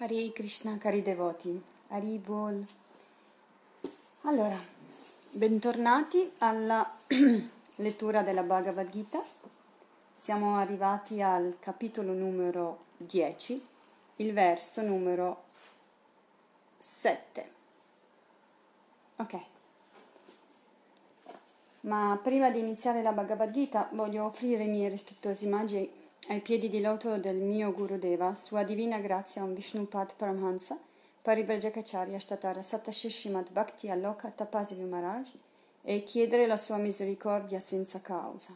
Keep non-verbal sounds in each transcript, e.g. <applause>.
Hare Krishna, cari devoti, Hari Bol. Allora, bentornati alla <clears throat> lettura della Bhagavad Gita. Siamo arrivati al capitolo numero 10, il verso numero 7. Ok. Ma prima di iniziare la Bhagavad Gita voglio offrire i miei rispettosi omaggi ai piedi di loto del mio Guru Deva, Sua Divina Grazia Om Vishnupad Paramhansa, Parivrajacacharya Statara Satashishimad Bhakti Alloka Tapasivi Maharaj e chiedere la sua misericordia senza causa.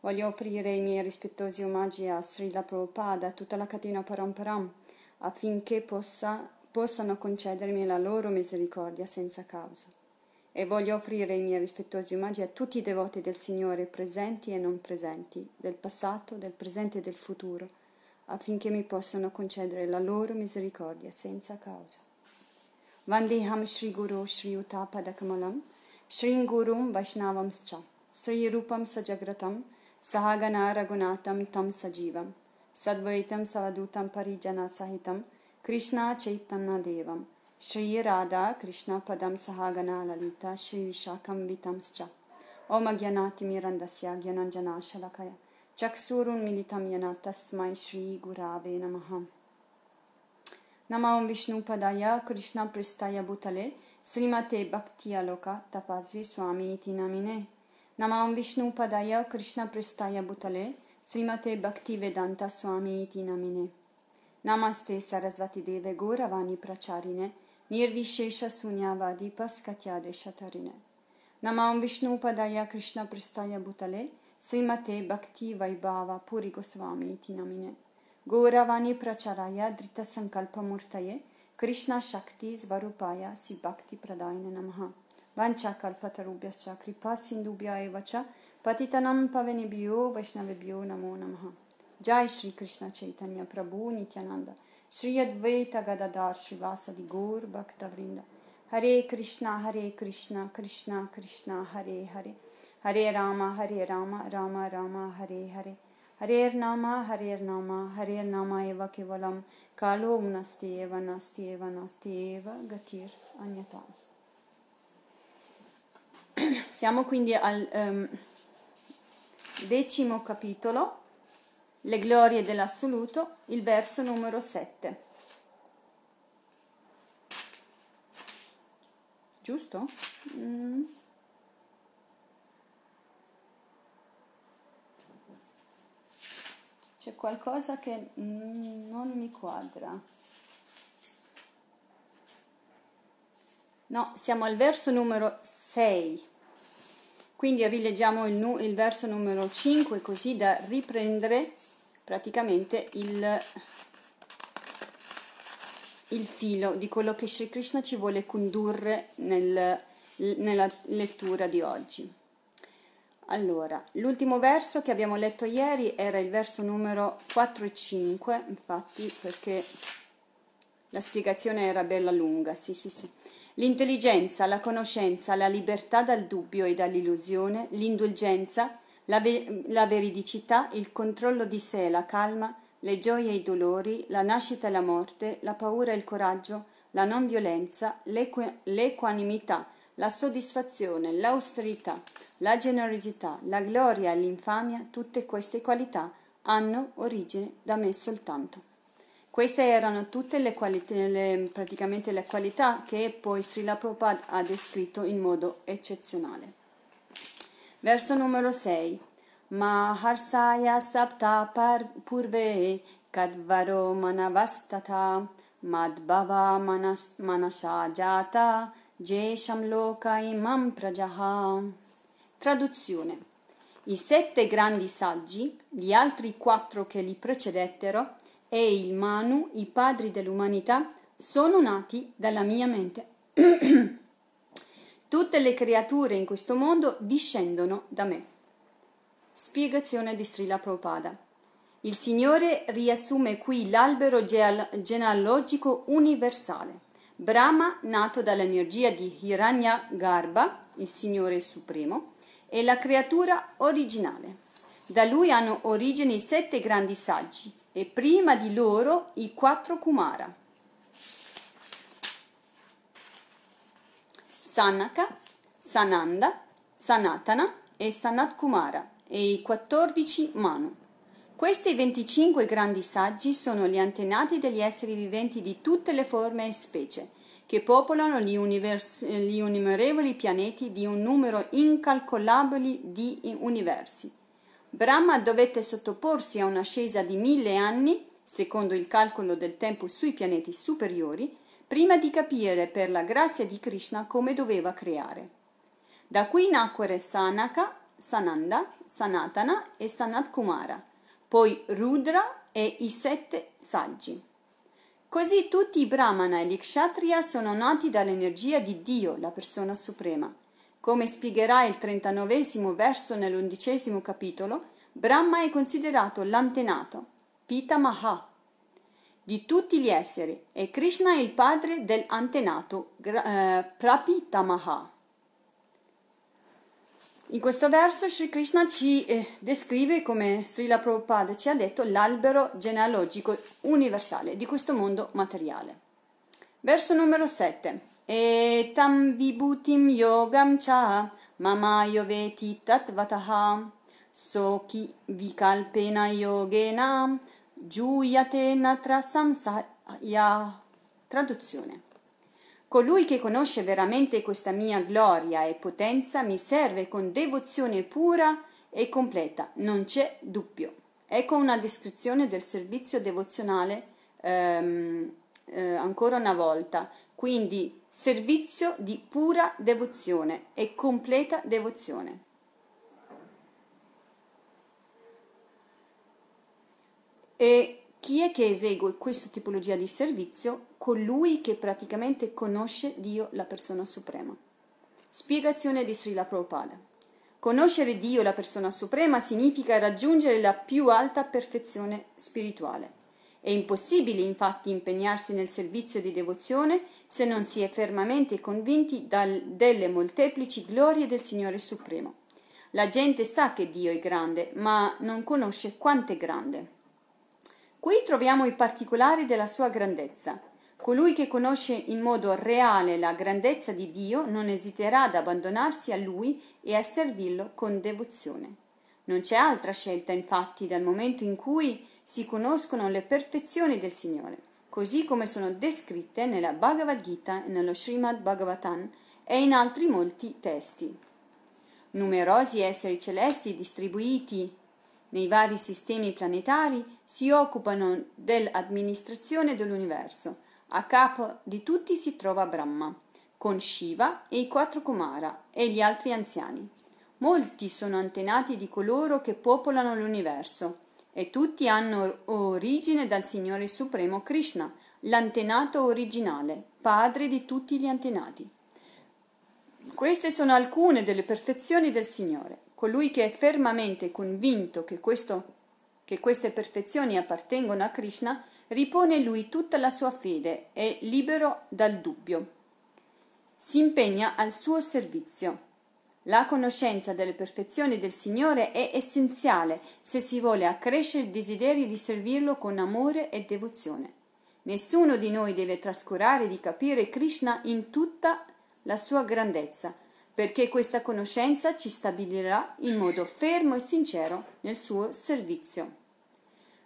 Voglio offrire i miei rispettosi omaggi a Srila Prabhupada, a tutta la catena Paramparam, affinché possa, possano concedermi la loro misericordia senza causa e voglio offrire i miei rispettosi omaggi a tutti i devoti del Signore presenti e non presenti, del passato, del presente e del futuro, affinché mi possano concedere la loro misericordia senza causa. Vandeham Shri Guru Shri Utapadakamalam Shri Gurum Vaishnavamscha Sri Rupam Sajagratam Sahagana Ragunatam Tam Sajivam Sadvaitam Savadutam Parijana Sahitam Krishna Chaitanya Devam Shri Radha Krishna Padam Sahagana Lalita Shri Vishakam Vitamscha Om Agyanati Mirandasya Gyananjana Shalakaya Chaksurun Militam Yana Tasmai Shri Gurave Namaha Nama Om Vishnu Padaya Krishna Pristaya Bhutale Srimate Bhakti Aloka Tapasvi Swami Iti Namine Nama Om Vishnu Padaya Krishna Pristaya Bhutale Srimate Bhakti Vedanta Swami Iti Namine Namaste Sarasvati Deve Gauravani Pracharine निर्विशेषशून्यावादिपस्कत्यादेशतरिणे नमां विष्णुपदाय कृष्णपृष्ठय भूतले श्रीमते भक्तिवैभाव पूरि गोस्वामीति नमिने गौरवाणीप्रचराय धृतसङ्कल्पमूर्तये कृष्णशक्तिस्वरूपाय सिभक्तिप्रदाय नमः वञ्च कल्पतरुभ्यश्च कृपासिन्धुभ्य एव च पतितनं पवनिभ्यो वैष्णविभ्यो नमो नमः जय श्रीकृष्णचैतन्यप्रभोनित्यानन्द Shri Advaita Gadadar Srivasadi Gaur Bhaktavrinda Hare Krishna Hare Krishna Krishna Krishna Hare Hare. Hare Rama Hare Rama Rama Rama Hare Hare. Hare Nama Hare Nama Hare Nama Eva Kevalam. Kalo Nasti Eva Nasti Eva Nasti Eva Gatir Anyata Siamo quindi al um, decimo capitolo le glorie dell'assoluto, il verso numero 7. Giusto? Mm. C'è qualcosa che mm, non mi quadra. No, siamo al verso numero 6. Quindi rileggiamo il, il verso numero 5 così da riprendere praticamente il, il filo di quello che Sri Krishna ci vuole condurre nel, nella lettura di oggi. Allora, l'ultimo verso che abbiamo letto ieri era il verso numero 4 e 5, infatti perché la spiegazione era bella lunga, sì sì sì. L'intelligenza, la conoscenza, la libertà dal dubbio e dall'illusione, l'indulgenza, la, ve- la veridicità, il controllo di sé, la calma, le gioie e i dolori, la nascita e la morte, la paura e il coraggio, la non violenza, l'equ- l'equanimità, la soddisfazione, l'austerità, la generosità, la gloria e l'infamia, tutte queste qualità hanno origine da me soltanto. Queste erano tutte le qualità, le, praticamente le qualità che poi Srila Prabhupada ha descritto in modo eccezionale. Verso numero 6. Maharsaya sapta purve kadvaro manavastata madbhava manas, manasha jata jesham loka imam prajaha. Traduzione. I sette grandi saggi, gli altri quattro che li precedettero, e il Manu, i padri dell'umanità, sono nati dalla mia mente. <clears throat> Tutte le creature in questo mondo discendono da me. Spiegazione di Srila Prabhupada. Il Signore riassume qui l'albero genealogico universale. Brahma, nato dall'energia di Hiranya Garbha, il Signore Supremo, è la creatura originale. Da lui hanno origine i sette grandi saggi e prima di loro i quattro Kumara. Sanaka, Sananda, Sanatana e Sanat Kumara e i 14 Manu. Questi 25 grandi saggi sono gli antenati degli esseri viventi di tutte le forme e specie, che popolano gli, univers- gli innumerevoli pianeti di un numero incalcolabile di universi. Brahma dovette sottoporsi a un'ascesa di mille anni, secondo il calcolo del tempo sui pianeti superiori, prima di capire per la grazia di Krishna come doveva creare. Da qui nacquero Sanaka, Sananda, Sanatana e Sanat Kumara, poi Rudra e i sette saggi. Così tutti i Brahmana e gli Kshatriya sono nati dall'energia di Dio, la persona suprema. Come spiegherà il 39 verso nell'undicesimo capitolo, Brahma è considerato l'antenato, Pitamaha, di tutti gli esseri e Krishna è il padre dell'antenato, eh, Prapitamaha. In questo verso Sri Krishna ci eh, descrive, come Srila Prabhupada ci ha detto, l'albero genealogico universale di questo mondo materiale. Verso numero 7. Etam vibhutim yogam cha mama yoveti tatvataha soki vikalpena yogena giuyate natra samsaya. Traduzione. Colui che conosce veramente questa mia gloria e potenza mi serve con devozione pura e completa, non c'è dubbio. Ecco una descrizione del servizio devozionale ehm, eh, ancora una volta. Quindi servizio di pura devozione e completa devozione. E chi è che esegue questa tipologia di servizio? Colui che praticamente conosce Dio, la persona suprema. Spiegazione di Srila Prabhupada. Conoscere Dio, la persona suprema, significa raggiungere la più alta perfezione spirituale. È impossibile infatti impegnarsi nel servizio di devozione se non si è fermamente convinti dal, delle molteplici glorie del Signore Supremo. La gente sa che Dio è grande, ma non conosce quanto è grande. Qui troviamo i particolari della sua grandezza. Colui che conosce in modo reale la grandezza di Dio non esiterà ad abbandonarsi a Lui e a servirlo con devozione. Non c'è altra scelta, infatti, dal momento in cui si conoscono le perfezioni del Signore, così come sono descritte nella Bhagavad Gita, nello Srimad Bhagavatam e in altri molti testi. Numerosi esseri celesti distribuiti nei vari sistemi planetari si occupano dell'amministrazione dell'universo. A capo di tutti si trova Brahma, con Shiva e i quattro Kumara e gli altri anziani. Molti sono antenati di coloro che popolano l'universo e tutti hanno origine dal Signore Supremo Krishna, l'antenato originale, padre di tutti gli antenati. Queste sono alcune delle perfezioni del Signore. Colui che è fermamente convinto che, questo, che queste perfezioni appartengono a Krishna ripone lui tutta la sua fede, è libero dal dubbio. Si impegna al suo servizio. La conoscenza delle perfezioni del Signore è essenziale se si vuole accrescere il desiderio di servirlo con amore e devozione. Nessuno di noi deve trascurare di capire Krishna in tutta la sua grandezza, perché questa conoscenza ci stabilirà in modo fermo e sincero nel suo servizio.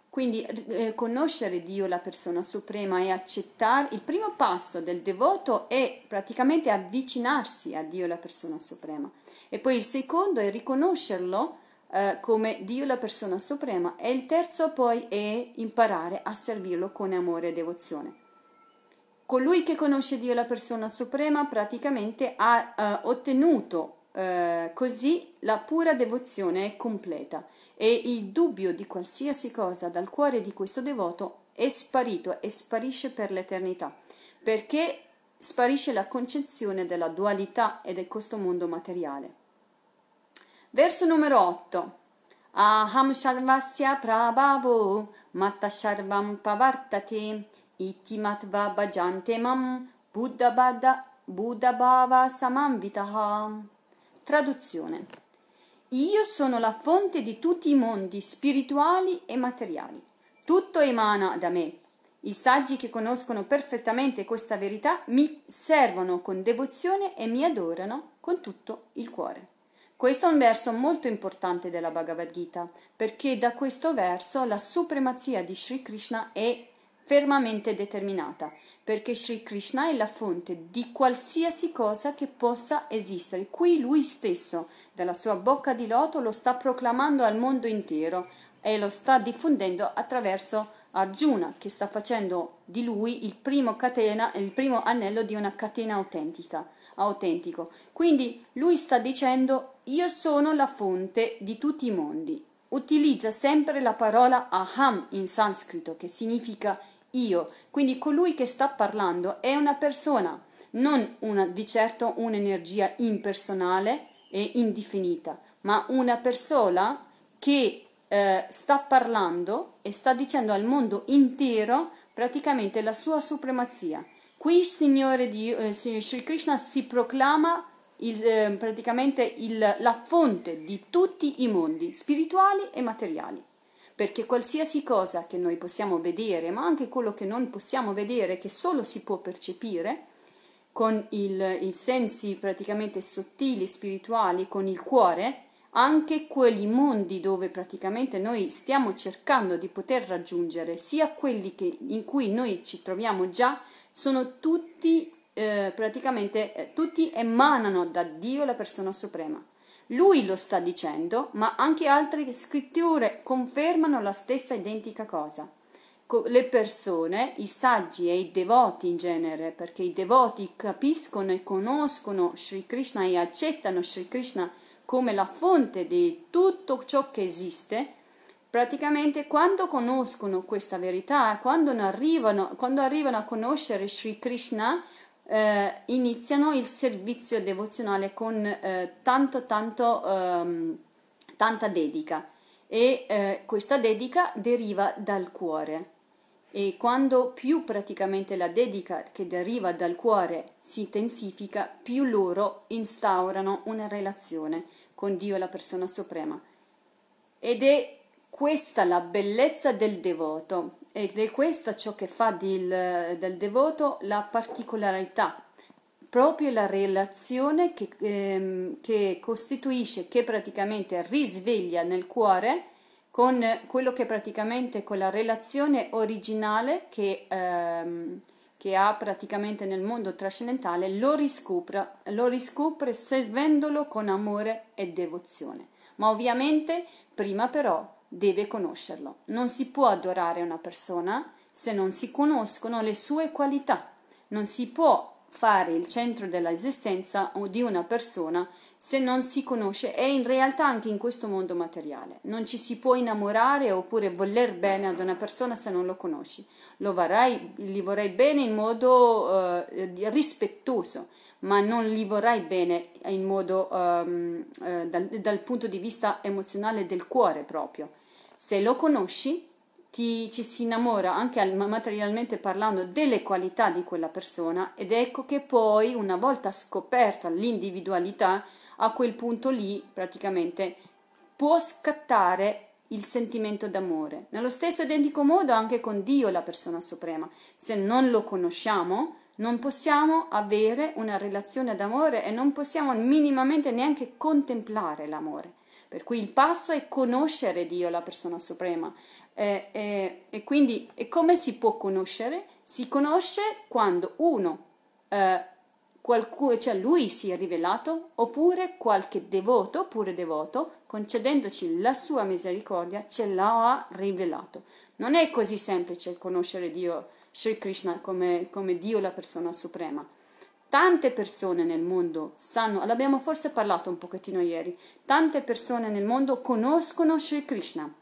Quindi eh, conoscere Dio, la persona suprema, e accettare il primo passo del devoto è praticamente avvicinarsi a Dio, la persona suprema. E poi il secondo è riconoscerlo eh, come Dio, la persona suprema. E il terzo poi è imparare a servirlo con amore e devozione. Colui che conosce Dio, la persona suprema, praticamente ha eh, ottenuto eh, così la pura devozione è completa e il dubbio di qualsiasi cosa dal cuore di questo devoto è sparito e sparisce per l'eternità, perché sparisce la concezione della dualità e di questo mondo materiale. Verso numero 8. Aham Sharvasya Prabhavo Matta Sharvam Pavartate Iti matva bhajante mam buddha bhava samanvitaha. Traduzione. Io sono la fonte di tutti i mondi spirituali e materiali. Tutto emana da me. I saggi che conoscono perfettamente questa verità mi servono con devozione e mi adorano con tutto il cuore. Questo è un verso molto importante della Bhagavad Gita, perché da questo verso la supremazia di Sri Krishna è fermamente determinata, perché Sri Krishna è la fonte di qualsiasi cosa che possa esistere. Qui lui stesso, dalla sua bocca di loto, lo sta proclamando al mondo intero e lo sta diffondendo attraverso Arjuna che sta facendo di lui il primo, catena, il primo anello di una catena autentica, autentico. Quindi lui sta dicendo io sono la fonte di tutti i mondi. Utilizza sempre la parola aham in sanscrito che significa io. Quindi colui che sta parlando è una persona, non una, di certo un'energia impersonale e indefinita, ma una persona che eh, sta parlando e sta dicendo al mondo intero praticamente la sua supremazia. Qui Signore Dio, eh, Sri Krishna si proclama il, eh, praticamente il, la fonte di tutti i mondi spirituali e materiali. Perché qualsiasi cosa che noi possiamo vedere, ma anche quello che non possiamo vedere, che solo si può percepire, con i sensi praticamente sottili, spirituali, con il cuore, anche quegli mondi dove praticamente noi stiamo cercando di poter raggiungere, sia quelli che, in cui noi ci troviamo già, sono tutti eh, praticamente eh, tutti emanano da Dio la persona suprema. Lui lo sta dicendo, ma anche altre scritture confermano la stessa identica cosa. Le persone, i saggi e i devoti in genere, perché i devoti capiscono e conoscono Sri Krishna e accettano Sri Krishna come la fonte di tutto ciò che esiste, praticamente quando conoscono questa verità, quando arrivano, quando arrivano a conoscere Sri Krishna, eh, iniziano il servizio devozionale con eh, tanto, tanto, ehm, tanta dedica. E eh, questa dedica deriva dal cuore. E quando più praticamente la dedica che deriva dal cuore si intensifica, più loro instaurano una relazione con Dio, la persona suprema. Ed è questa la bellezza del devoto ed è questo ciò che fa del, del devoto la particolarità, proprio la relazione che, ehm, che costituisce, che praticamente risveglia nel cuore con quello che praticamente con la relazione originale che, ehm, che ha praticamente nel mondo trascendentale lo riscopre, lo riscopre servendolo con amore e devozione. Ma ovviamente prima però deve conoscerlo. Non si può adorare una persona se non si conoscono le sue qualità. Non si può fare il centro dell'esistenza di una persona se non si conosce e in realtà anche in questo mondo materiale. Non ci si può innamorare oppure voler bene ad una persona se non lo conosci. Lo vorrai, gli vorrai bene in modo eh, rispettoso, ma non gli vorrai bene in modo um, eh, dal, dal punto di vista emozionale del cuore proprio. Se lo conosci, ti, ci si innamora anche materialmente parlando delle qualità di quella persona ed ecco che poi una volta scoperta l'individualità a quel punto lì praticamente può scattare il sentimento d'amore. Nello stesso identico modo anche con Dio, la persona suprema. Se non lo conosciamo, non possiamo avere una relazione d'amore e non possiamo minimamente neanche contemplare l'amore. Per cui il passo è conoscere Dio, la persona suprema. E, e, e quindi e come si può conoscere? Si conosce quando uno eh, qualcuno, cioè lui si è rivelato, oppure qualche devoto, oppure devoto, concedendoci la sua misericordia, ce l'ha rivelato. Non è così semplice conoscere Dio, Sri Krishna, come, come Dio, la persona suprema. Tante persone nel mondo sanno, l'abbiamo forse parlato un pochettino ieri, tante persone nel mondo conoscono Sri Krishna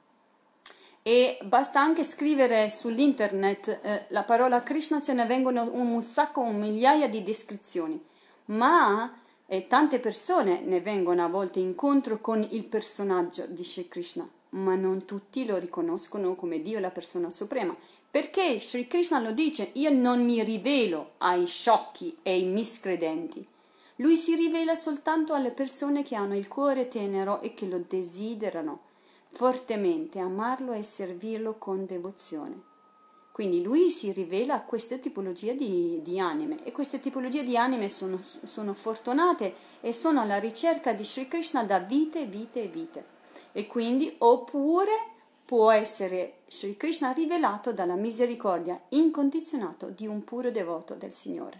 e basta anche scrivere sull'internet eh, la parola Krishna, ce ne vengono un, un sacco, un migliaia di descrizioni, ma eh, tante persone ne vengono a volte incontro con il personaggio di Sri Krishna, ma non tutti lo riconoscono come Dio, la persona suprema. Perché Sri Krishna lo dice, io non mi rivelo ai sciocchi e ai miscredenti. Lui si rivela soltanto alle persone che hanno il cuore tenero e che lo desiderano fortemente amarlo e servirlo con devozione. Quindi lui si rivela a queste tipologie di, di anime e queste tipologie di anime sono, sono, fortunate e sono alla ricerca di Sri Krishna da vite, vite e vite. E quindi oppure può essere Sri Krishna rivelato dalla misericordia incondizionata di un puro devoto del Signore.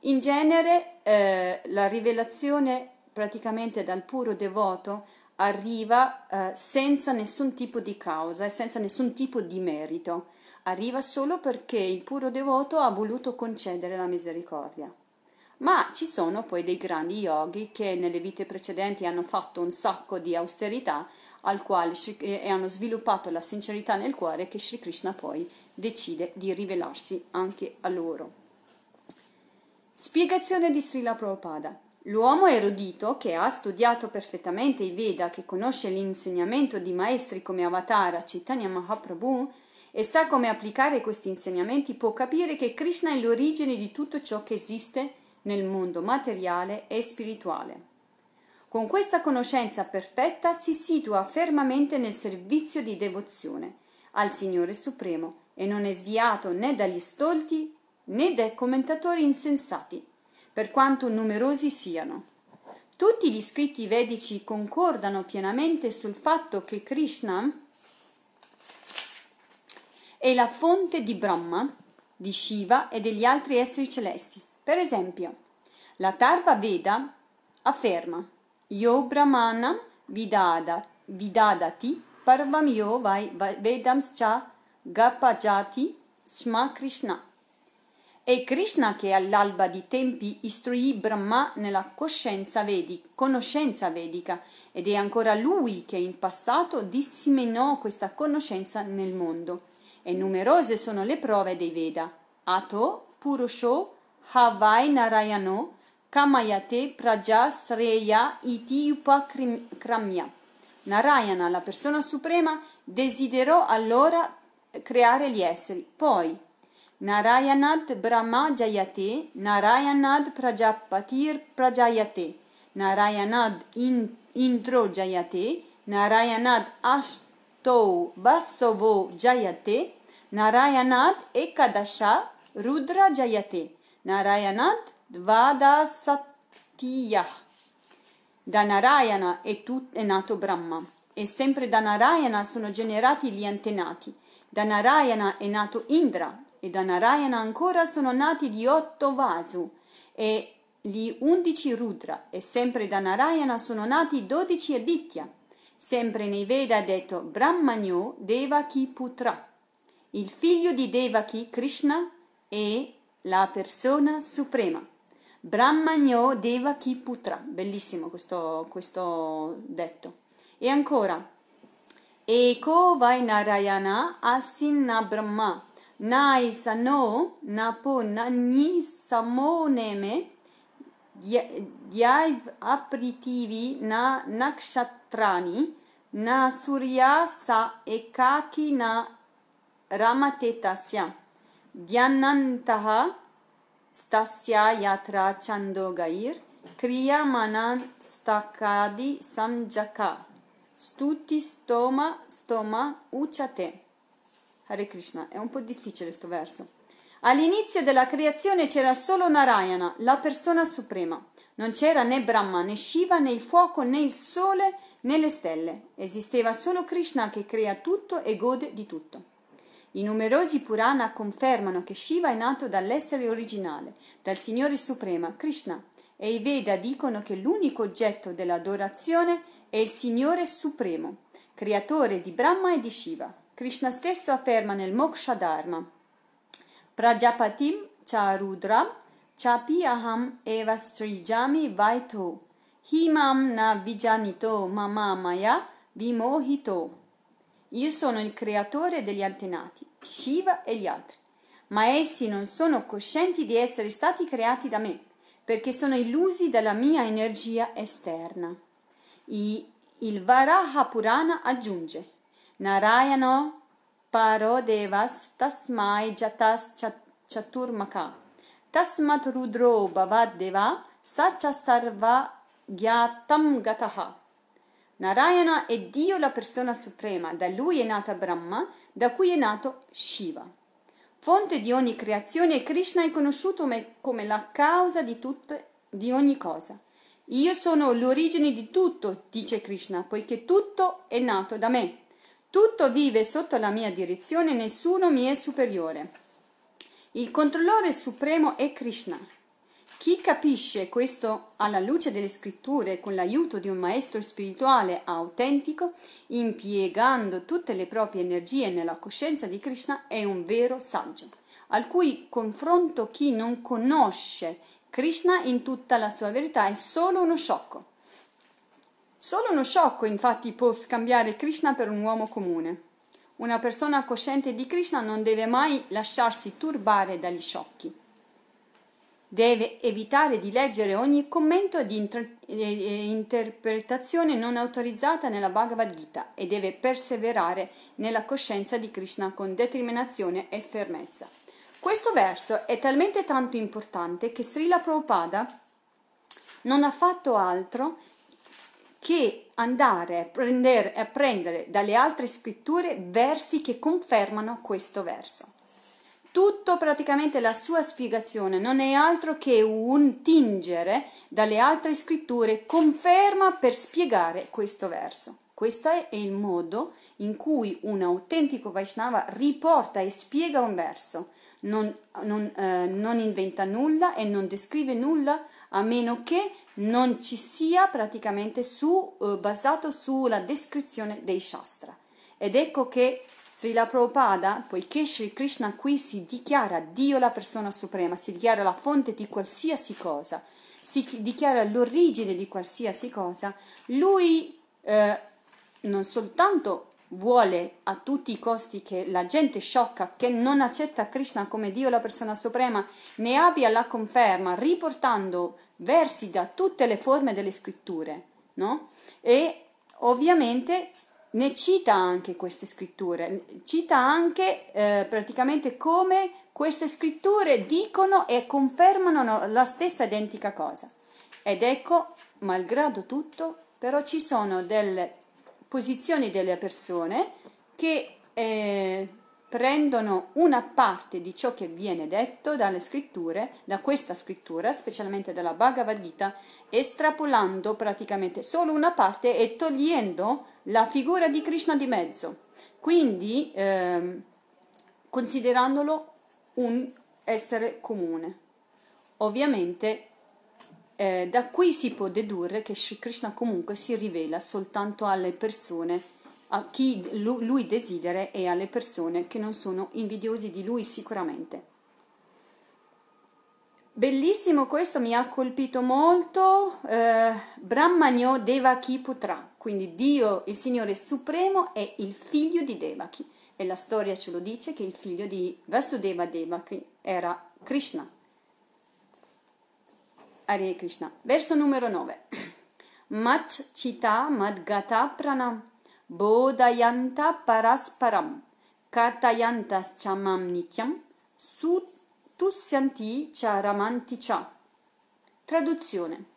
In genere eh, la rivelazione praticamente dal puro devoto arriva eh, senza nessun tipo di causa e senza nessun tipo di merito arriva solo perché il puro devoto ha voluto concedere la misericordia. Ma ci sono poi dei grandi yogi che nelle vite precedenti hanno fatto un sacco di austerità al quale, e hanno sviluppato la sincerità nel cuore che Sri Krishna poi decide di rivelarsi anche a loro. Spiegazione di Srila Prabhupada. L'uomo erudito che ha studiato perfettamente i Veda, che conosce l'insegnamento di maestri come Avatara, Chaitanya Mahaprabhu, e sa come applicare questi insegnamenti può capire che Krishna è l'origine di tutto ciò che esiste nel mondo materiale e spirituale. Con questa conoscenza perfetta si situa fermamente nel servizio di devozione al Signore Supremo e non è sviato né dagli stolti né dai commentatori insensati, per quanto numerosi siano. Tutti gli scritti vedici concordano pienamente sul fatto che Krishna è la fonte di Brahma, di Shiva e degli altri esseri celesti. Per esempio, la Tarva Veda afferma Yo Brahmana vidada, vidadati parvam yo vai vedams cha gapajati sma Krishna. È Krishna che all'alba di tempi istruì Brahma nella vedica, conoscenza vedica ed è ancora lui che in passato disseminò questa conoscenza nel mondo e numerose sono le prove dei Veda. Ato, Purusho, Havai Narayano, Kamayate Praja Sreya Iti Upakramya. Narayana, la persona suprema, desiderò allora creare gli esseri. Poi, Narayanad Brahma Jayate, Narayanad Prajapatir Prajayate, Narayanad Indro Jayate, Narayanad Ashtau Basovo Jayate, Narayanad Ekadasha Rudra Jayate, Narayanad Dvadasatiya. Da Narayana è, tut- è nato Brahma e sempre da Narayana sono generati gli antenati. Da Narayana è nato Indra e da Narayana ancora sono nati gli otto Vasu e gli undici Rudra e sempre da Narayana sono nati dodici Aditya. Sempre nei Veda è detto Brahmanyo Devaki Putra. Il figlio di Devaki, Krishna, è la persona suprema. Brahmanyo Devaki Putra. Bellissimo questo, questo detto. E ancora. Eko Vainarayana Asinna Brahma. Nai Sano Napo Nani Samoneme Dhyaiv Apritivi Na Nakshat Trani, na Suryasa Ekaki na Ramatetasya, Dhyanantaha Stasya Yatra Chandogair, Kriya Manan Stakadi Samjaka, Stuti Stoma Stoma Uchate. Hare Krishna, è un po' difficile questo verso. All'inizio della creazione c'era solo Narayana, la persona suprema. Non c'era né Brahma, né Shiva, né il fuoco, né il sole, nelle stelle esisteva solo Krishna che crea tutto e gode di tutto. I numerosi Purana confermano che Shiva è nato dall'essere originale, dal Signore Suprema, Krishna, e i Veda dicono che l'unico oggetto dell'adorazione è il Signore Supremo, creatore di Brahma e di Shiva. Krishna stesso afferma nel Moksha Dharma Prajapatim Charudra Chapi Aham Eva Srijami Vaito Himam na vijanito mama maya vimohito. Io sono il creatore degli antenati, Shiva e gli altri, ma essi non sono coscienti di essere stati creati da me, perché sono illusi dalla mia energia esterna. I, il Varaha Purana aggiunge Narayano parodevas tasmai jatas chaturmaka tasmat rudro bhavadeva sacha sarva Gataha. Narayana è Dio la persona suprema, da lui è nata Brahma, da cui è nato Shiva. fonte di ogni creazione Krishna è conosciuto come la causa di, tutte, di ogni cosa. Io sono l'origine di tutto, dice Krishna, poiché tutto è nato da me. Tutto vive sotto la mia direzione, nessuno mi è superiore. Il controllore supremo è Krishna. Chi capisce questo alla luce delle scritture con l'aiuto di un maestro spirituale autentico, impiegando tutte le proprie energie nella coscienza di Krishna, è un vero saggio, al cui confronto chi non conosce Krishna in tutta la sua verità è solo uno sciocco. Solo uno sciocco infatti può scambiare Krishna per un uomo comune. Una persona cosciente di Krishna non deve mai lasciarsi turbare dagli sciocchi. Deve evitare di leggere ogni commento di inter- interpretazione non autorizzata nella Bhagavad Gita e deve perseverare nella coscienza di Krishna con determinazione e fermezza. Questo verso è talmente tanto importante che Srila Prabhupada non ha fatto altro che andare a prendere, a prendere dalle altre scritture versi che confermano questo verso. Tutto praticamente la sua spiegazione non è altro che un tingere dalle altre scritture conferma per spiegare questo verso. Questo è il modo in cui un autentico Vaishnava riporta e spiega un verso non, non, eh, non inventa nulla e non descrive nulla a meno che non ci sia praticamente su, eh, basato sulla descrizione dei Shastra. Ed ecco che Srila Prabhupada, poiché Sri Krishna qui si dichiara Dio la persona suprema, si dichiara la fonte di qualsiasi cosa, si dichiara l'origine di qualsiasi cosa, lui eh, non soltanto vuole a tutti i costi che la gente sciocca che non accetta Krishna come Dio la persona suprema ne abbia la conferma riportando versi da tutte le forme delle scritture, no? E ovviamente ne cita anche queste scritture, cita anche eh, praticamente come queste scritture dicono e confermano la stessa identica cosa. Ed ecco, malgrado tutto, però ci sono delle posizioni delle persone che eh, prendono una parte di ciò che viene detto dalle scritture, da questa scrittura, specialmente dalla Bhagavad Gita, estrapolando praticamente solo una parte e togliendo la figura di Krishna di mezzo, quindi eh, considerandolo un essere comune. Ovviamente eh, da qui si può dedurre che Sri Krishna comunque si rivela soltanto alle persone a chi lui desidera e alle persone che non sono invidiosi di lui sicuramente. Bellissimo questo, mi ha colpito molto. Eh, Brahmanyo Devaki Putra, quindi Dio, il Signore Supremo, è il figlio di Devaki. E la storia ce lo dice che il figlio di Vasudeva Devaki era Krishna. Hare Krishna. Verso numero 9. <clears throat> Mach Chita Madgata Pranam Bodhayanta Parasparam Kartayantas Chamam Nityam Sutusyanti Charamanti Cha. Traduzione.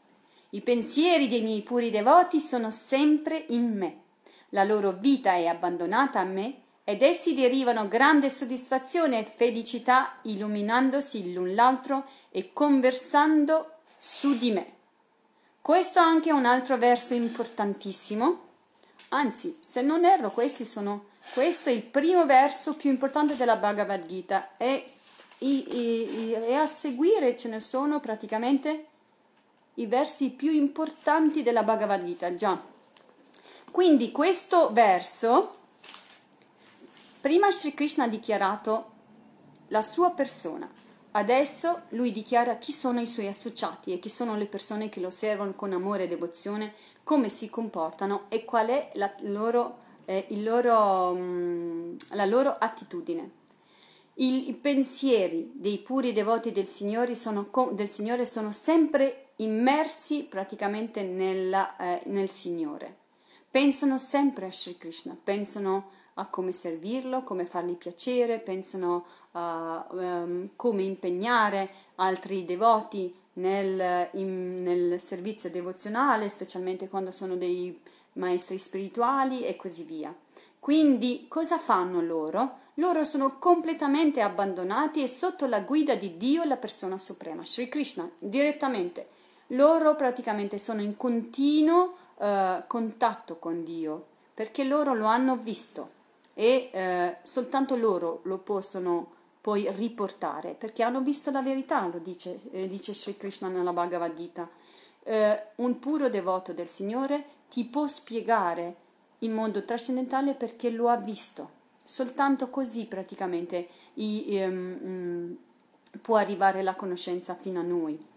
I pensieri dei miei puri devoti sono sempre in me. La loro vita è abbandonata a me ed essi derivano grande soddisfazione e felicità illuminandosi l'un l'altro e conversando su di me. Questo è anche un altro verso importantissimo, anzi, se non erro, questi sono, questo è il primo verso più importante della Bhagavad Gita e, e, e, e a seguire ce ne sono praticamente i versi più importanti della Bhagavad Gita, già. Quindi questo verso, prima Sri Krishna ha dichiarato la sua persona, Adesso lui dichiara chi sono i suoi associati e chi sono le persone che lo servono con amore e devozione, come si comportano e qual è la loro, eh, loro, mm, la loro attitudine. I, pensieri dei puri devoti del Signore sono, del Signore sono sempre immersi praticamente nella, eh, nel Signore. Pensano sempre a Sri Krishna, pensano a come servirlo, come fargli piacere, pensano a um, come impegnare altri devoti nel, in, nel servizio devozionale, specialmente quando sono dei maestri spirituali e così via. Quindi cosa fanno loro? loro sono completamente abbandonati e sotto la guida di Dio, la persona suprema, Sri Krishna, direttamente. Loro praticamente sono in continuo eh, contatto con Dio, perché loro lo hanno visto e eh, soltanto loro lo possono poi riportare, perché hanno visto la verità, lo dice, eh, dice Sri Krishna nella Bhagavad Gita. Eh, un puro devoto del Signore ti può spiegare il mondo trascendentale perché lo ha visto. Soltanto così praticamente i, um, può arrivare la conoscenza fino a noi.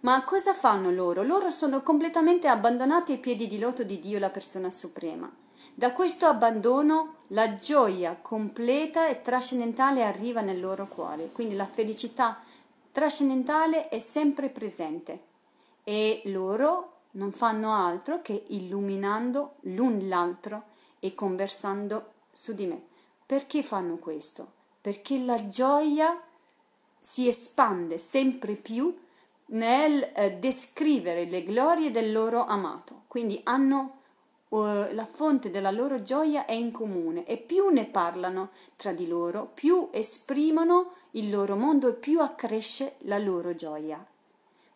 Ma cosa fanno loro? Loro sono completamente abbandonati ai piedi di loto di Dio, la persona suprema. Da questo abbandono la gioia completa e trascendentale arriva nel loro cuore, quindi la felicità trascendentale è sempre presente e loro non fanno altro che illuminando l'un l'altro e conversando su di me. Perché fanno questo? Perché la gioia si espande sempre più nel eh, descrivere le glorie del loro amato. Quindi hanno uh, la fonte della loro gioia è in comune e più ne parlano tra di loro, più esprimono il loro mondo e più accresce la loro gioia.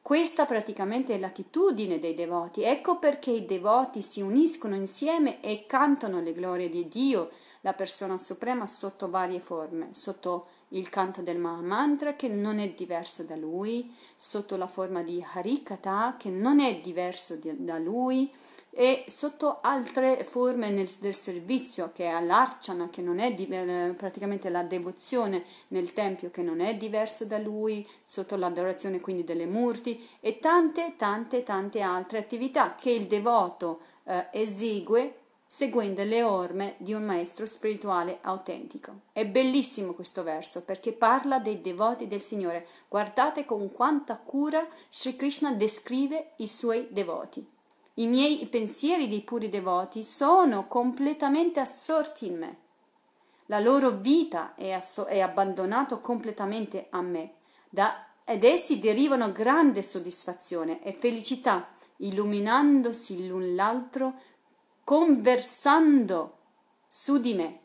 Questa praticamente è l'attitudine dei devoti. Ecco perché i devoti si uniscono insieme e cantano le glorie di Dio, la persona suprema sotto varie forme, sotto il canto del Mahamantra che non è diverso da lui, sotto la forma di Harikata che non è diverso di, da lui e sotto altre forme nel, del servizio che è l'Archana che non è di, eh, praticamente la devozione nel tempio che non è diverso da lui, sotto l'adorazione quindi delle murti e tante tante tante altre attività che il devoto eh, esegue seguendo le orme di un maestro spirituale autentico. È bellissimo questo verso perché parla dei devoti del Signore. Guardate con quanta cura Sri Krishna descrive i suoi devoti. I miei pensieri dei puri devoti sono completamente assorti in me. La loro vita è, asso- è abbandonata completamente a me. Da- ed essi derivano grande soddisfazione e felicità, illuminandosi l'un l'altro conversando su di me.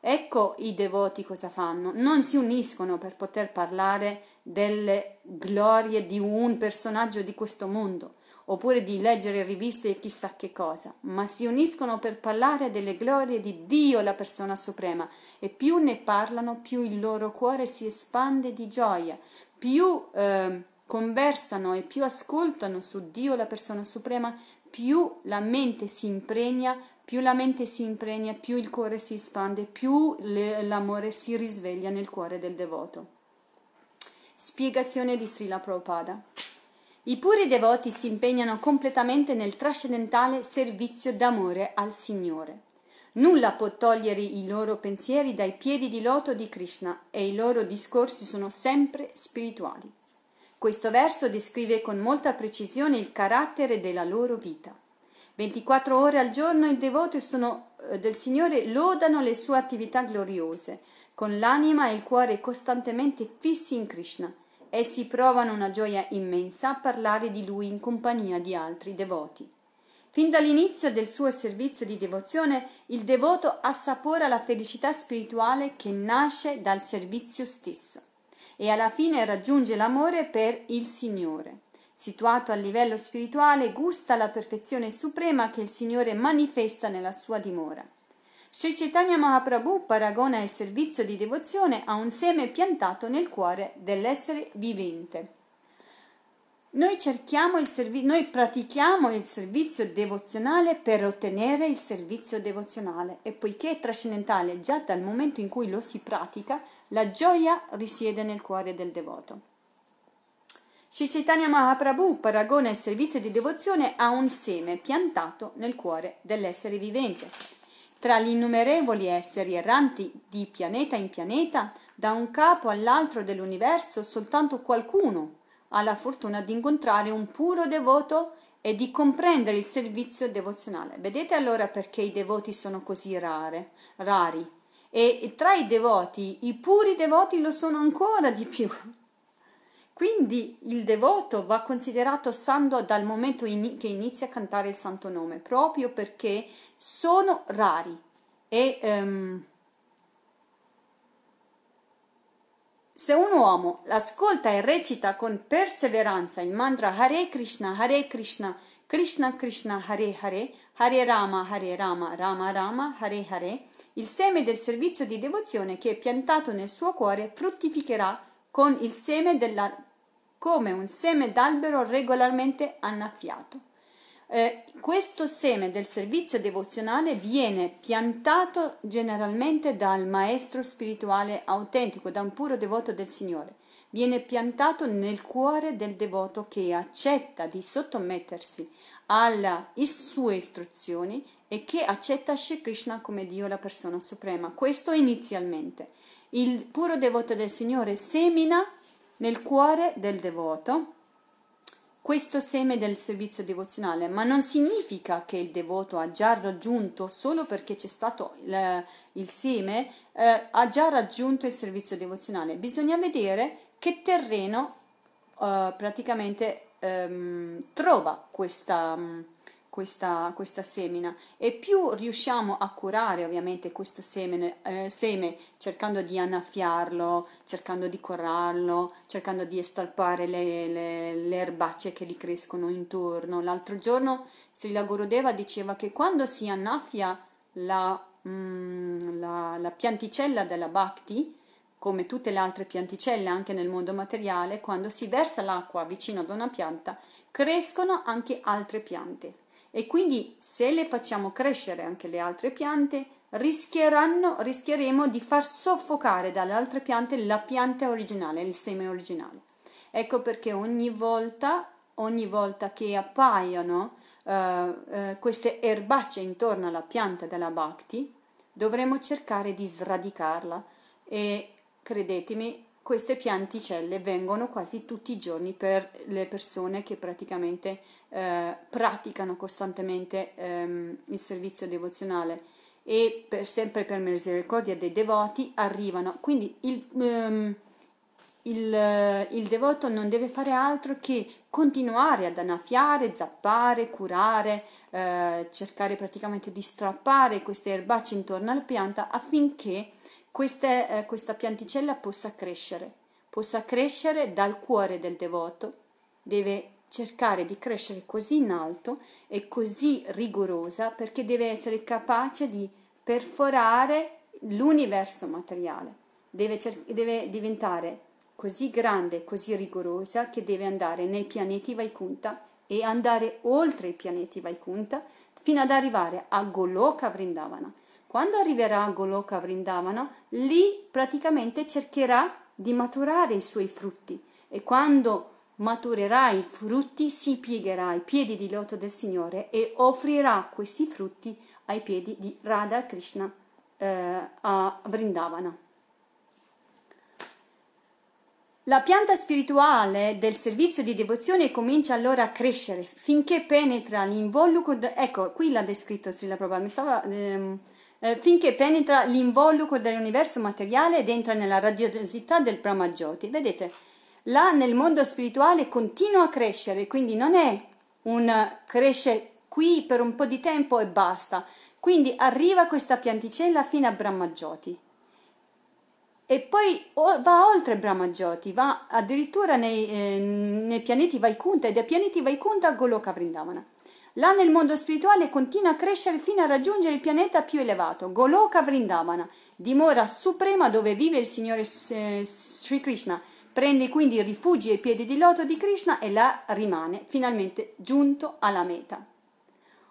Ecco i devoti cosa fanno, non si uniscono per poter parlare delle glorie di un personaggio di questo mondo, oppure di leggere riviste e chissà che cosa, ma si uniscono per parlare delle glorie di Dio, la persona suprema, e più ne parlano, più il loro cuore si espande di gioia, più eh, conversano e più ascoltano su Dio, la persona suprema, più la mente si impregna, più la mente si impregna, più il cuore si espande, più l'amore si risveglia nel cuore del devoto. Spiegazione di Srila Prabhupada. I puri devoti si impegnano completamente nel trascendentale servizio d'amore al Signore. Nulla può togliere i loro pensieri dai piedi di loto di Krishna e i loro discorsi sono sempre spirituali. Questo verso descrive con molta precisione il carattere della loro vita. 24 ore al giorno i devoti sono, eh, del Signore lodano le sue attività gloriose, con l'anima e il cuore costantemente fissi in Krishna. Essi provano una gioia immensa a parlare di Lui in compagnia di altri devoti. Fin dall'inizio del suo servizio di devozione, il devoto assapora la felicità spirituale che nasce dal servizio stesso e alla fine raggiunge l'amore per il Signore. Situato a livello spirituale, gusta la perfezione suprema che il Signore manifesta nella sua dimora. Sri Chaitanya Mahaprabhu paragona il servizio di devozione a un seme piantato nel cuore dell'essere vivente. Noi, servi- noi pratichiamo il servizio devozionale per ottenere il servizio devozionale e poiché è trascendentale già dal momento in cui lo si pratica, la gioia risiede nel cuore del devoto. Sri Chaitanya Mahaprabhu paragona il servizio di devozione a un seme piantato nel cuore dell'essere vivente. Tra gli innumerevoli esseri erranti di pianeta in pianeta, da un capo all'altro dell'universo, soltanto qualcuno ha la fortuna di incontrare un puro devoto e di comprendere il servizio devozionale. Vedete allora perché i devoti sono così rare, rari e tra i devoti, i puri devoti lo sono ancora di più. Quindi il devoto va considerato santo dal momento in, che inizia a cantare il santo nome, proprio perché sono rari e um, Se un uomo ascolta e recita con perseveranza il mantra Hare Krishna, Hare Krishna, Krishna Krishna, Hare Hare, Hare Rama, Hare Rama, Rama Rama, Hare Hare, il seme del servizio di devozione che è piantato nel suo cuore fruttificherà con il seme della, come un seme d'albero regolarmente annaffiato. Eh, questo seme del servizio devozionale viene piantato generalmente dal maestro spirituale autentico, da un puro devoto del Signore. Viene piantato nel cuore del devoto che accetta di sottomettersi alle sue istruzioni e che accetta Shri Krishna come Dio la persona suprema. Questo inizialmente. Il puro devoto del Signore semina nel cuore del devoto questo seme del servizio devozionale, ma non significa che il devoto ha già raggiunto, solo perché c'è stato il, il seme, eh, ha già raggiunto il servizio devozionale. Bisogna vedere che terreno eh, praticamente ehm, trova questa, questa, questa, semina e più riusciamo a curare ovviamente questo semene, eh, seme cercando di annaffiarlo, cercando di corrarlo, cercando di estalpare le, le, le erbacce che gli crescono intorno. L'altro giorno Srila Gurudeva diceva che quando si annaffia la, mm, la, la pianticella della bhakti, come tutte le altre pianticelle anche nel mondo materiale, quando si versa l'acqua vicino ad una pianta, crescono anche altre piante e quindi se le facciamo crescere anche le altre piante, rischieremo di far soffocare dalle altre piante la pianta originale, il seme originale. Ecco perché ogni volta, ogni volta che appaiono uh, uh, queste erbacce intorno alla pianta della Bhakti, dovremo cercare di sradicarla e credetemi, queste pianticelle vengono quasi tutti i giorni per le persone che praticamente eh, praticano costantemente ehm, il servizio devozionale e per, sempre per misericordia dei devoti arrivano. Quindi il, ehm, il, il, devoto non deve fare altro che continuare ad annaffiare, zappare, curare, eh, cercare praticamente di strappare queste erbacce intorno alla pianta affinché queste, eh, questa pianticella possa crescere, possa crescere dal cuore del devoto, deve cercare di crescere così in alto e così rigorosa perché deve essere capace di perforare l'universo materiale, deve, cer- deve diventare così grande così rigorosa che deve andare nei pianeti Vaikunta e andare oltre i pianeti Vaikunta fino ad arrivare a Goloka Vrindavana. Quando arriverà a Goloka Vrindavana, lì praticamente cercherà di maturare i suoi frutti e quando maturerà i frutti, si piegherà ai piedi di loto del Signore e offrirà questi frutti ai piedi di Radha Krishna eh, a Vrindavana. La pianta spirituale del servizio di devozione comincia allora a crescere finché penetra l'involucro. Ecco, qui l'ha descritto Srila Prabhupada, mi stava. Ehm, eh, finché penetra l'involucro dell'universo materiale ed entra nella radiosità del Brahmajoti. Vedete, là nel mondo spirituale continua a crescere, quindi non è un cresce qui per un po' di tempo e basta. Quindi arriva questa pianticella fino a Brahmajoti. E poi va oltre Brahmajoti, va addirittura nei, eh, nei pianeti Vaikunta e dai pianeti Vaikunta a Goloka Vrindavana. Là nel mondo spirituale continua a crescere fino a raggiungere il pianeta più elevato, Goloka Vrindavana, dimora suprema dove vive il Signore eh, Sri Krishna Prende quindi rifugio ai piedi di loto di Krishna e là rimane finalmente giunto alla meta.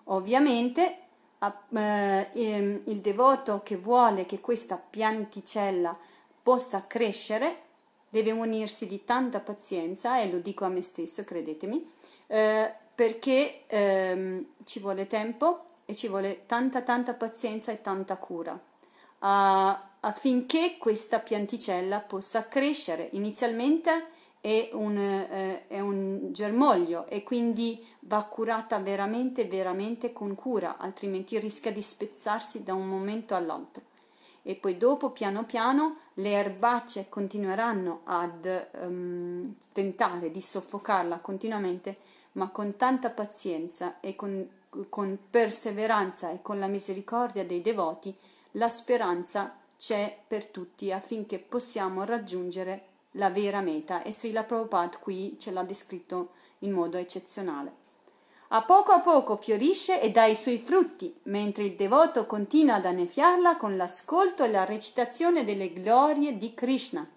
Ovviamente eh, ehm, il devoto che vuole che questa pianticella possa crescere deve unirsi di tanta pazienza, e lo dico a me stesso, credetemi, eh, perché ehm, ci vuole tempo e ci vuole tanta tanta pazienza e tanta cura. Uh, affinché questa pianticella possa crescere. Inizialmente è un, eh, è un, germoglio e quindi va curata veramente, veramente con cura, altrimenti rischia di spezzarsi da un momento all'altro. E poi dopo, piano piano, le erbacce continueranno ad um, tentare di soffocarla continuamente, ma con tanta pazienza e con, con perseveranza e con la misericordia dei devoti, la speranza c'è per tutti affinché possiamo raggiungere la vera meta e Srila Prabhupada qui ce l'ha descritto in modo eccezionale. A poco a poco fiorisce e dà i suoi frutti, mentre il devoto continua ad anneffiarla con l'ascolto e la recitazione delle glorie di Krishna.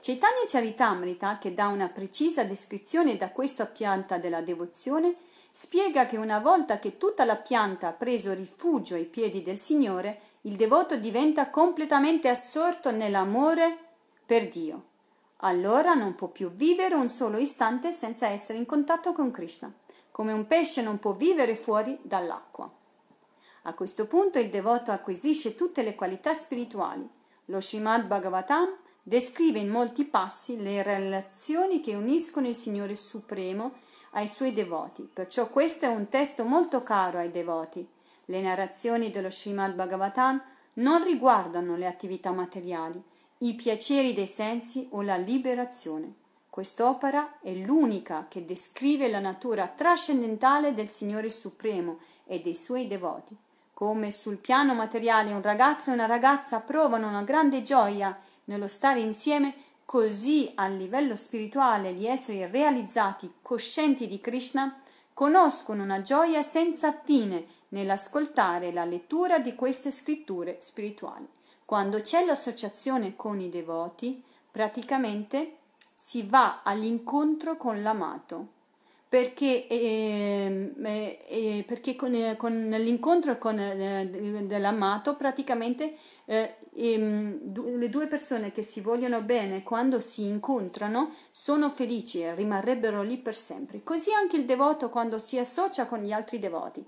Chaitanya Charitamrita, che dà una precisa descrizione da questa pianta della devozione, spiega che una volta che tutta la pianta ha preso rifugio ai piedi del Signore, il devoto diventa completamente assorto nell'amore per Dio. Allora non può più vivere un solo istante senza essere in contatto con Krishna come un pesce non può vivere fuori dall'acqua. A questo punto il devoto acquisisce tutte le qualità spirituali. Lo Srimad Bhagavatam descrive in molti passi le relazioni che uniscono il Signore Supremo ai suoi devoti, perciò questo è un testo molto caro ai devoti. Le narrazioni dello Srimad Bhagavatam non riguardano le attività materiali, i piaceri dei sensi o la liberazione. Quest'opera è l'unica che descrive la natura trascendentale del Signore Supremo e dei suoi devoti. Come sul piano materiale un ragazzo e una ragazza provano una grande gioia nello stare insieme, così a livello spirituale gli esseri realizzati, coscienti di Krishna, conoscono una gioia senza fine nell'ascoltare la lettura di queste scritture spirituali. Quando c'è l'associazione con i devoti, praticamente si va all'incontro con l'amato, perché, eh, eh, perché con, eh, con, l'incontro con, eh, dell'amato praticamente eh, ehm, le due persone che si vogliono bene quando si incontrano sono felici e rimarrebbero lì per sempre. Così anche il devoto quando si associa con gli altri devoti,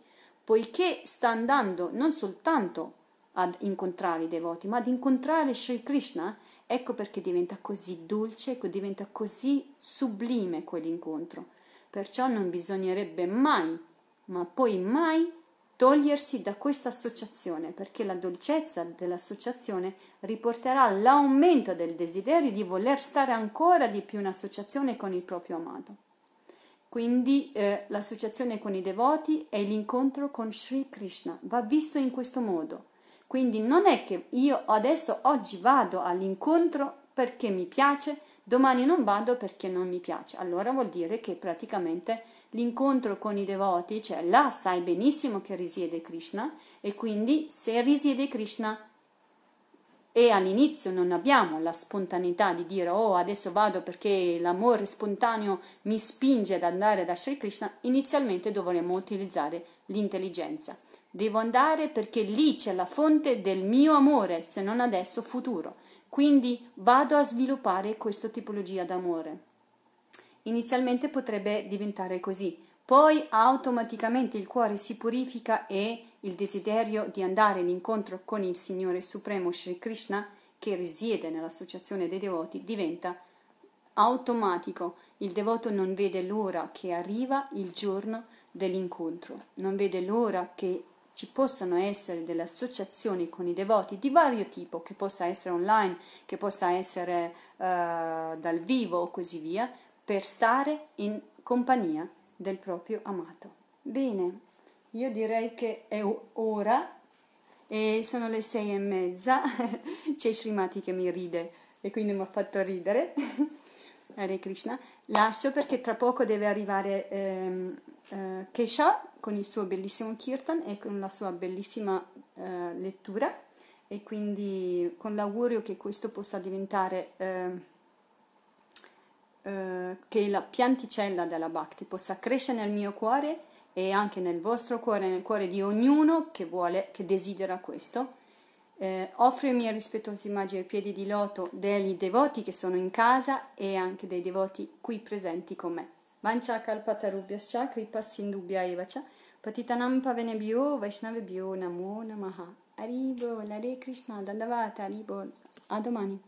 poiché sta andando non soltanto ad incontrare i devoti, ma ad incontrare Sri Krishna, Ecco perché diventa così dolce, diventa così sublime quell'incontro. Perciò non bisognerebbe mai, ma poi mai, togliersi da questa associazione, perché la dolcezza dell'associazione riporterà all'aumento del desiderio di voler stare ancora di più in associazione con il proprio amato. Quindi eh, l'associazione con i devoti è l'incontro con Sri Krishna, va visto in questo modo. Quindi non è che io adesso oggi vado all'incontro perché mi piace, domani non vado perché non mi piace. Allora vuol dire che praticamente l'incontro con i devoti, cioè là sai benissimo che risiede Krishna e quindi se risiede Krishna e all'inizio non abbiamo la spontaneità di dire oh adesso vado perché l'amore spontaneo mi spinge ad andare da Sri Krishna, inizialmente dovremmo utilizzare l'intelligenza. Devo andare perché lì c'è la fonte del mio amore, se non adesso futuro. Quindi vado a sviluppare questa tipologia d'amore. Inizialmente potrebbe diventare così, poi automaticamente il cuore si purifica e il desiderio di andare all'incontro con il Signore Supremo Sri Krishna, che risiede nell'associazione dei devoti, diventa automatico. Il devoto non vede l'ora che arriva il giorno dell'incontro, non vede l'ora che ci possano essere delle associazioni con i devoti di vario tipo, che possa essere online, che possa essere uh, dal vivo o così via, per stare in compagnia del proprio amato. Bene, io direi che è ora e sono le sei e mezza, <laughs> c'è Srimati che mi ride e quindi mi ha fatto ridere. <laughs> Hare Krishna. Lascio perché tra poco deve arrivare ehm, eh, Kesha con il suo bellissimo kirtan e con la sua bellissima eh, lettura e quindi con l'augurio che questo possa diventare eh, eh, che la pianticella della Bhakti possa crescere nel mio cuore e anche nel vostro cuore, nel cuore di ognuno che vuole, che desidera questo. Eh, offro i miei rispettosi immagini ai piedi di loto degli devoti che sono in casa e anche dei devoti qui presenti con me. Vanchakalpatarubhyascha kripa sindubhya evacha patitanam pavenebhyo vaishnavebhyo namo namaha. Haribo, Hare Krishna, Dandavata, Haribo, a domani.